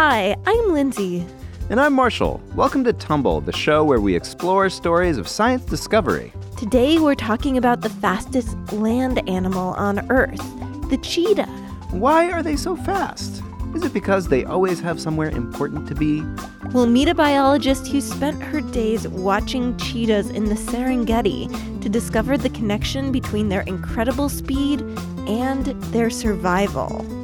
Hi, I'm Lindsay. And I'm Marshall. Welcome to Tumble, the show where we explore stories of science discovery. Today we're talking about the fastest land animal on Earth, the cheetah. Why are they so fast? Is it because they always have somewhere important to be? We'll meet a biologist who spent her days watching cheetahs in the Serengeti to discover the connection between their incredible speed and their survival.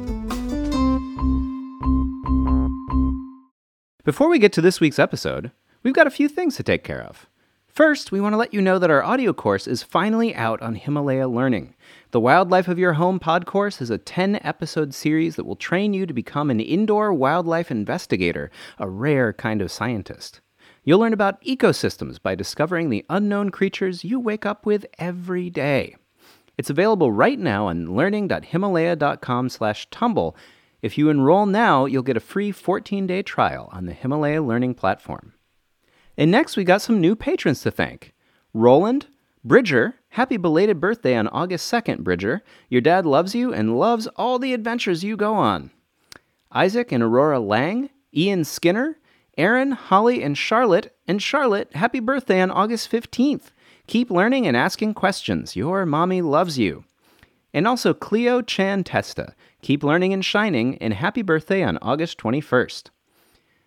Before we get to this week's episode, we've got a few things to take care of. First, we want to let you know that our audio course is finally out on Himalaya Learning. The Wildlife of Your Home pod course is a 10 episode series that will train you to become an indoor wildlife investigator, a rare kind of scientist. You'll learn about ecosystems by discovering the unknown creatures you wake up with every day. It's available right now on learning.himalaya.com/tumble if you enroll now, you'll get a free 14 day trial on the Himalaya Learning Platform. And next, we got some new patrons to thank Roland, Bridger, happy belated birthday on August 2nd, Bridger. Your dad loves you and loves all the adventures you go on. Isaac and Aurora Lang, Ian Skinner, Aaron, Holly, and Charlotte. And Charlotte, happy birthday on August 15th. Keep learning and asking questions. Your mommy loves you. And also Cleo Chan Testa. Keep learning and shining, and happy birthday on August 21st.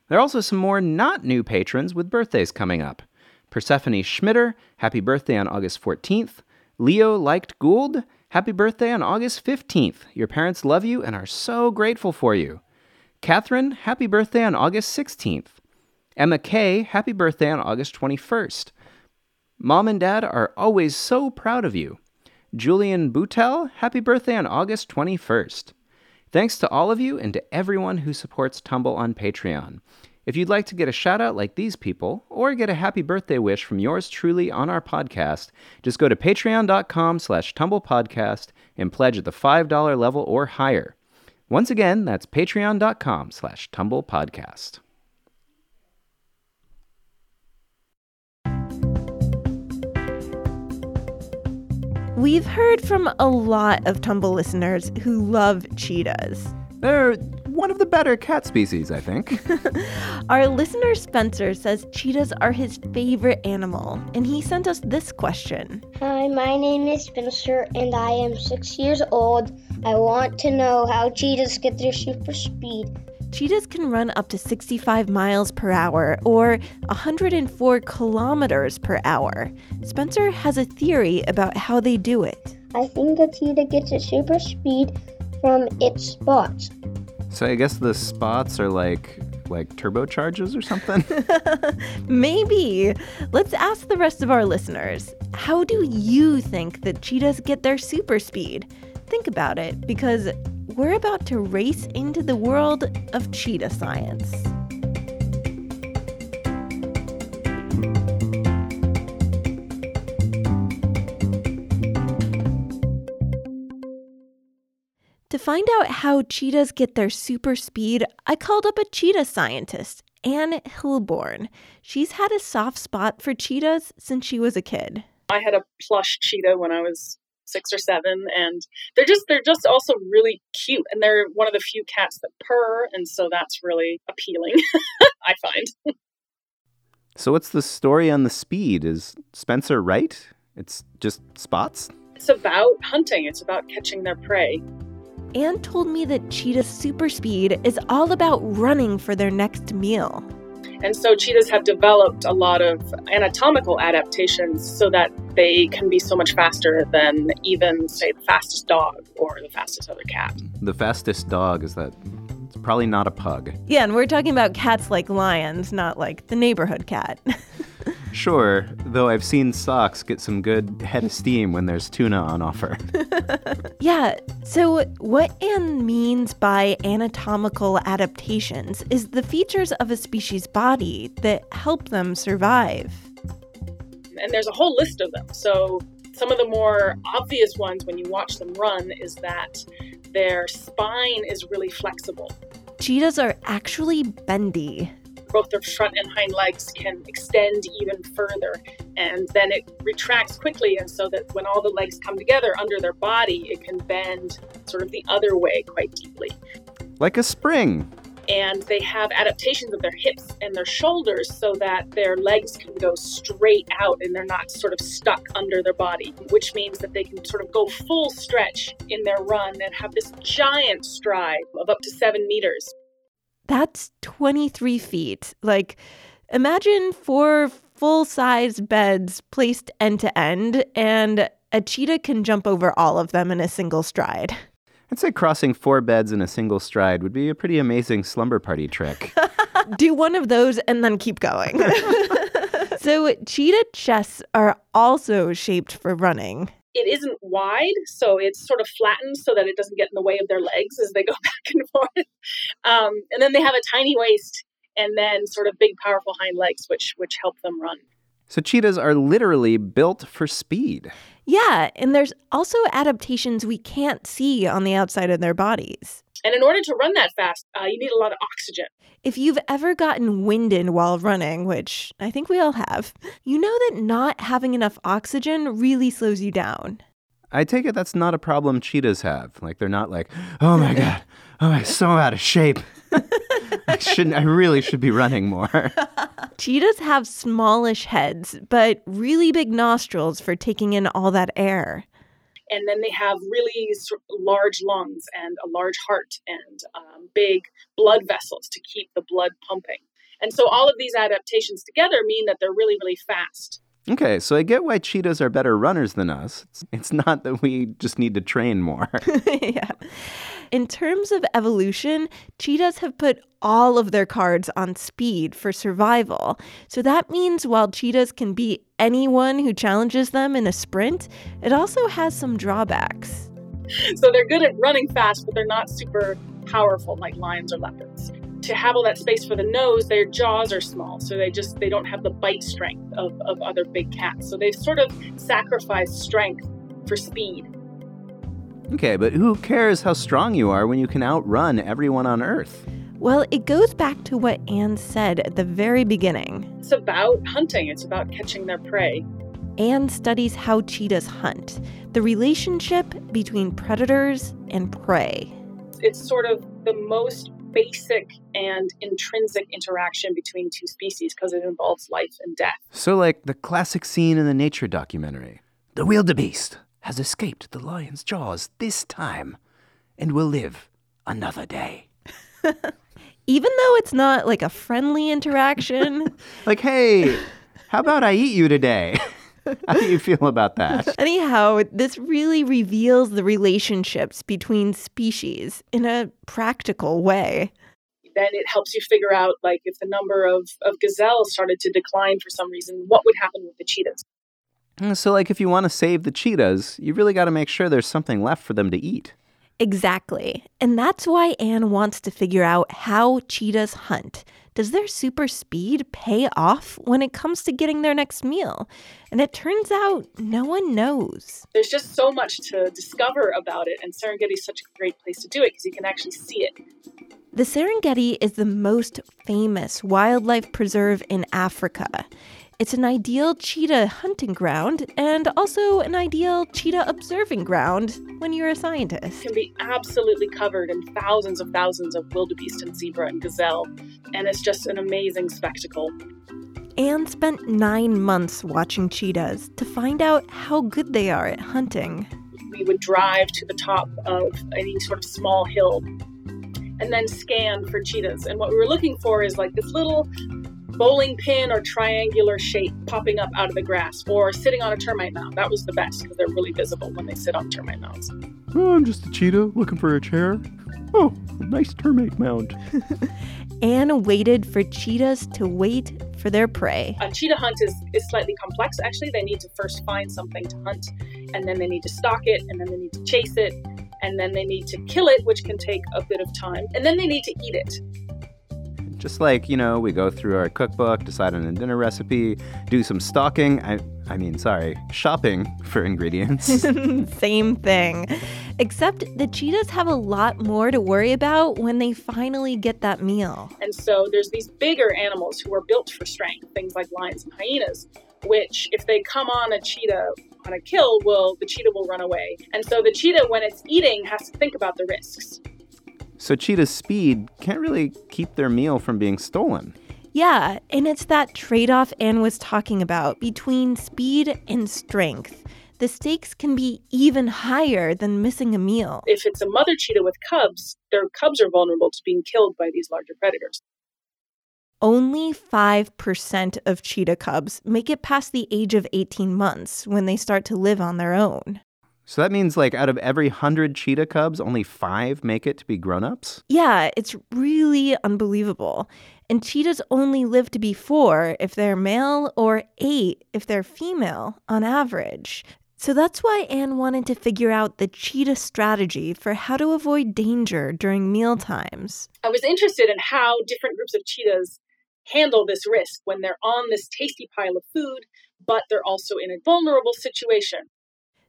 There are also some more not new patrons with birthdays coming up. Persephone Schmitter, happy birthday on August 14th. Leo Liked Gould, happy birthday on August 15th. Your parents love you and are so grateful for you. Catherine, happy birthday on August 16th. Emma Kay, happy birthday on August 21st. Mom and Dad are always so proud of you. Julian Boutel, happy birthday on August 21st. Thanks to all of you and to everyone who supports Tumble on Patreon. If you'd like to get a shout out like these people, or get a happy birthday wish from yours truly on our podcast, just go to patreon.com slash tumblepodcast and pledge at the $5 level or higher. Once again, that's patreon.com slash tumblepodcast. We've heard from a lot of Tumble listeners who love cheetahs. They're one of the better cat species, I think. Our listener Spencer says cheetahs are his favorite animal, and he sent us this question Hi, my name is Spencer, and I am six years old. I want to know how cheetahs get their super speed. Cheetahs can run up to 65 miles per hour or 104 kilometers per hour. Spencer has a theory about how they do it. I think a cheetah gets its super speed from its spots. So I guess the spots are like like turbocharges or something? Maybe. Let's ask the rest of our listeners. How do you think that cheetahs get their super speed? Think about it because we're about to race into the world of cheetah science. To find out how cheetahs get their super speed, I called up a cheetah scientist, Anne Hilborn. She's had a soft spot for cheetahs since she was a kid. I had a plush cheetah when I was six or seven and they're just they're just also really cute and they're one of the few cats that purr and so that's really appealing i find. So what's the story on the speed? Is spencer right? It's just spots? It's about hunting. It's about catching their prey. Anne told me that cheetah's super speed is all about running for their next meal. And so cheetahs have developed a lot of anatomical adaptations so that they can be so much faster than even, say, the fastest dog or the fastest other cat. The fastest dog is that probably not a pug. Yeah, and we're talking about cats like lions, not like the neighborhood cat. Sure, though I've seen socks get some good head of steam when there's tuna on offer. yeah, so what Anne means by anatomical adaptations is the features of a species' body that help them survive. And there's a whole list of them. So some of the more obvious ones when you watch them run is that their spine is really flexible. Cheetahs are actually bendy. Both their front and hind legs can extend even further and then it retracts quickly and so that when all the legs come together under their body it can bend sort of the other way quite deeply. Like a spring and they have adaptations of their hips and their shoulders so that their legs can go straight out and they're not sort of stuck under their body, which means that they can sort of go full stretch in their run and have this giant stride of up to seven meters. That's 23 feet. Like, imagine four full size beds placed end to end, and a cheetah can jump over all of them in a single stride. I'd say crossing four beds in a single stride would be a pretty amazing slumber party trick. Do one of those and then keep going. so, cheetah chests are also shaped for running. It isn't wide, so it's sort of flattened so that it doesn't get in the way of their legs as they go back and forth. Um, and then they have a tiny waist and then sort of big, powerful hind legs, which which help them run. So cheetahs are literally built for speed. Yeah, and there's also adaptations we can't see on the outside of their bodies. And in order to run that fast, uh, you need a lot of oxygen. If you've ever gotten winded while running, which I think we all have, you know that not having enough oxygen really slows you down. I take it that's not a problem cheetahs have. Like they're not like, oh my god, oh I'm so out of shape. I shouldn't. I really should be running more. Cheetahs have smallish heads, but really big nostrils for taking in all that air. And then they have really large lungs and a large heart and um, big blood vessels to keep the blood pumping. And so all of these adaptations together mean that they're really, really fast. Okay, so I get why cheetahs are better runners than us. It's, it's not that we just need to train more. yeah. In terms of evolution, cheetahs have put all of their cards on speed for survival. So that means while cheetahs can beat anyone who challenges them in a sprint, it also has some drawbacks. So they're good at running fast, but they're not super powerful like lions or leopards to have all that space for the nose, their jaws are small, so they just they don't have the bite strength of, of other big cats. So they've sort of sacrificed strength for speed. Okay, but who cares how strong you are when you can outrun everyone on Earth? Well, it goes back to what Anne said at the very beginning. It's about hunting, it's about catching their prey. Anne studies how cheetahs hunt, the relationship between predators and prey. It's sort of the most basic and intrinsic interaction between two species because it involves life and death. So, like the classic scene in the nature documentary The wildebeest has escaped the lion's jaws this time and will live another day. Even though it's not like a friendly interaction. like, hey, how about I eat you today? How do you feel about that? Anyhow, this really reveals the relationships between species in a practical way. Then it helps you figure out, like, if the number of, of gazelles started to decline for some reason, what would happen with the cheetahs? Mm, so, like, if you want to save the cheetahs, you really got to make sure there's something left for them to eat. Exactly. And that's why Anne wants to figure out how cheetahs hunt does their super speed pay off when it comes to getting their next meal? And it turns out no one knows. There's just so much to discover about it, and Serengeti is such a great place to do it because you can actually see it. The Serengeti is the most famous wildlife preserve in Africa. It's an ideal cheetah hunting ground and also an ideal cheetah observing ground when you're a scientist. It can be absolutely covered in thousands of thousands of wildebeest and zebra and gazelle, and it's just an amazing spectacle. Anne spent nine months watching cheetahs to find out how good they are at hunting. We would drive to the top of any sort of small hill and then scan for cheetahs. And what we were looking for is like this little bowling pin or triangular shape popping up out of the grass or sitting on a termite mound. That was the best because they're really visible when they sit on termite mounds. Oh, I'm just a cheetah looking for a chair. Oh, a nice termite mound. Anne waited for cheetahs to wait for their prey. A cheetah hunt is, is slightly complex. Actually, they need to first find something to hunt, and then they need to stalk it, and then they need to chase it, and then they need to kill it, which can take a bit of time, and then they need to eat it. Just like, you know, we go through our cookbook, decide on a dinner recipe, do some stalking. I, I mean, sorry, shopping for ingredients. Same thing. Except the cheetahs have a lot more to worry about when they finally get that meal. And so there's these bigger animals who are built for strength, things like lions and hyenas, which if they come on a cheetah on a kill, will the cheetah will run away. And so the cheetah, when it's eating, has to think about the risks. So cheetah's speed can't really keep their meal from being stolen. Yeah, and it's that trade off Anne was talking about between speed and strength. The stakes can be even higher than missing a meal. If it's a mother cheetah with cubs, their cubs are vulnerable to being killed by these larger predators. Only 5% of cheetah cubs make it past the age of 18 months when they start to live on their own. So that means like out of every 100 cheetah cubs, only 5 make it to be grown-ups? Yeah, it's really unbelievable. And cheetahs only live to be 4 if they're male or 8 if they're female on average. So that's why Anne wanted to figure out the cheetah strategy for how to avoid danger during meal times. I was interested in how different groups of cheetahs handle this risk when they're on this tasty pile of food, but they're also in a vulnerable situation.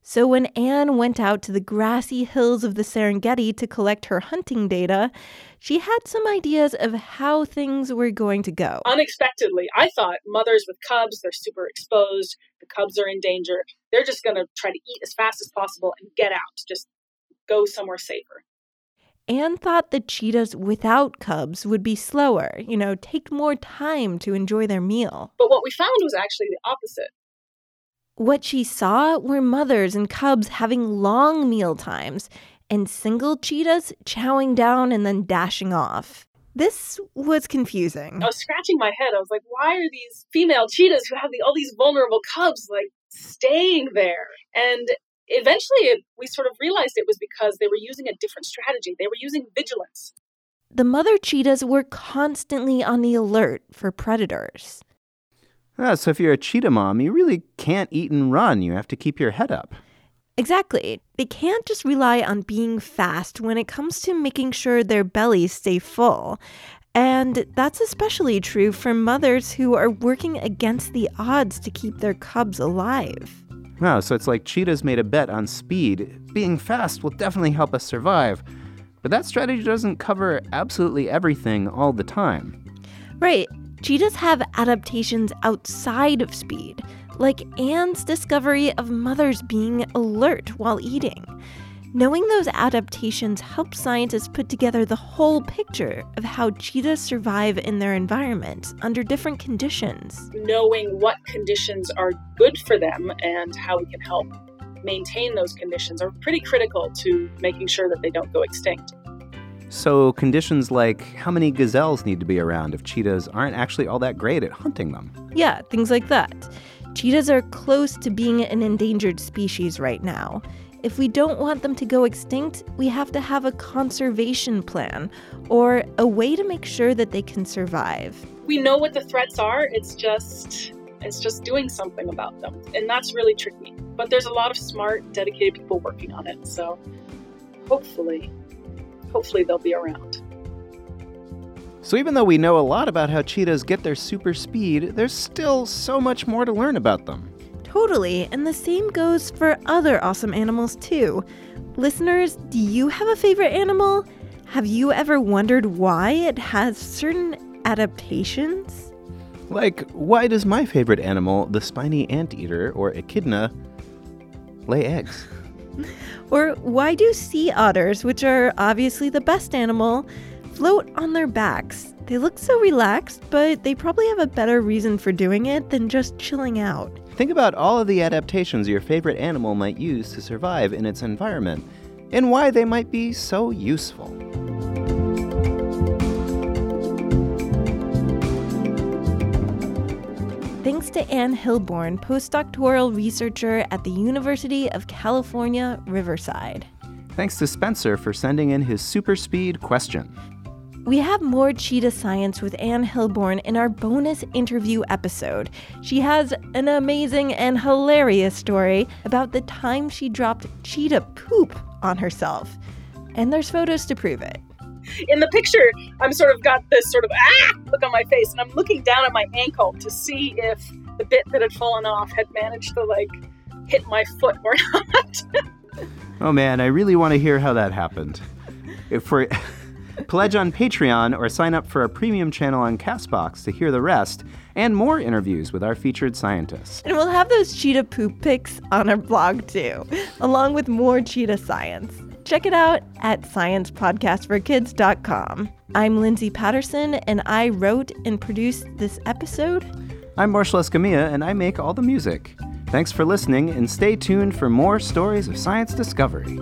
So when Anne went out to the grassy hills of the Serengeti to collect her hunting data, she had some ideas of how things were going to go. Unexpectedly, I thought mothers with cubs, they're super exposed, the cubs are in danger. They're just going to try to eat as fast as possible and get out, just go somewhere safer. Anne thought the cheetahs without cubs would be slower, you know, take more time to enjoy their meal. But what we found was actually the opposite. What she saw were mothers and cubs having long meal times and single cheetahs chowing down and then dashing off. This was confusing. I was scratching my head. I was like, why are these female cheetahs who have the, all these vulnerable cubs like staying there? And eventually it, we sort of realized it was because they were using a different strategy. They were using vigilance. The mother cheetahs were constantly on the alert for predators. Ah, so if you're a cheetah mom, you really can't eat and run. You have to keep your head up. Exactly. They can't just rely on being fast when it comes to making sure their bellies stay full. And that's especially true for mothers who are working against the odds to keep their cubs alive. Wow, so it's like cheetahs made a bet on speed. Being fast will definitely help us survive. But that strategy doesn't cover absolutely everything all the time. Right. Cheetahs have adaptations outside of speed, like Anne's discovery of mothers being alert while eating. Knowing those adaptations helps scientists put together the whole picture of how cheetahs survive in their environment under different conditions. Knowing what conditions are good for them and how we can help maintain those conditions are pretty critical to making sure that they don't go extinct. So, conditions like how many gazelles need to be around if cheetahs aren't actually all that great at hunting them. Yeah, things like that. Cheetahs are close to being an endangered species right now. If we don't want them to go extinct, we have to have a conservation plan or a way to make sure that they can survive. We know what the threats are, it's just it's just doing something about them. And that's really tricky. But there's a lot of smart, dedicated people working on it. So hopefully hopefully they'll be around. So, even though we know a lot about how cheetahs get their super speed, there's still so much more to learn about them. Totally, and the same goes for other awesome animals too. Listeners, do you have a favorite animal? Have you ever wondered why it has certain adaptations? Like, why does my favorite animal, the spiny anteater or echidna, lay eggs? Or why do sea otters, which are obviously the best animal, float on their backs? They look so relaxed, but they probably have a better reason for doing it than just chilling out. Think about all of the adaptations your favorite animal might use to survive in its environment and why they might be so useful. Thanks to Anne Hilborn, postdoctoral researcher at the University of California, Riverside. Thanks to Spencer for sending in his super speed question. We have more cheetah science with Anne Hilborn in our bonus interview episode. She has an amazing and hilarious story about the time she dropped cheetah poop on herself. And there's photos to prove it. In the picture, I'm sort of got this sort of ah look on my face, and I'm looking down at my ankle to see if the bit that had fallen off had managed to like hit my foot or not. oh man, I really want to hear how that happened. If we're pledge on Patreon or sign up for a premium channel on Castbox to hear the rest and more interviews with our featured scientists. And we'll have those cheetah poop pics on our blog too, along with more cheetah science. Check it out at sciencepodcastforkids.com. I'm Lindsay Patterson, and I wrote and produced this episode. I'm Marshall Escamilla, and I make all the music. Thanks for listening, and stay tuned for more stories of science discovery.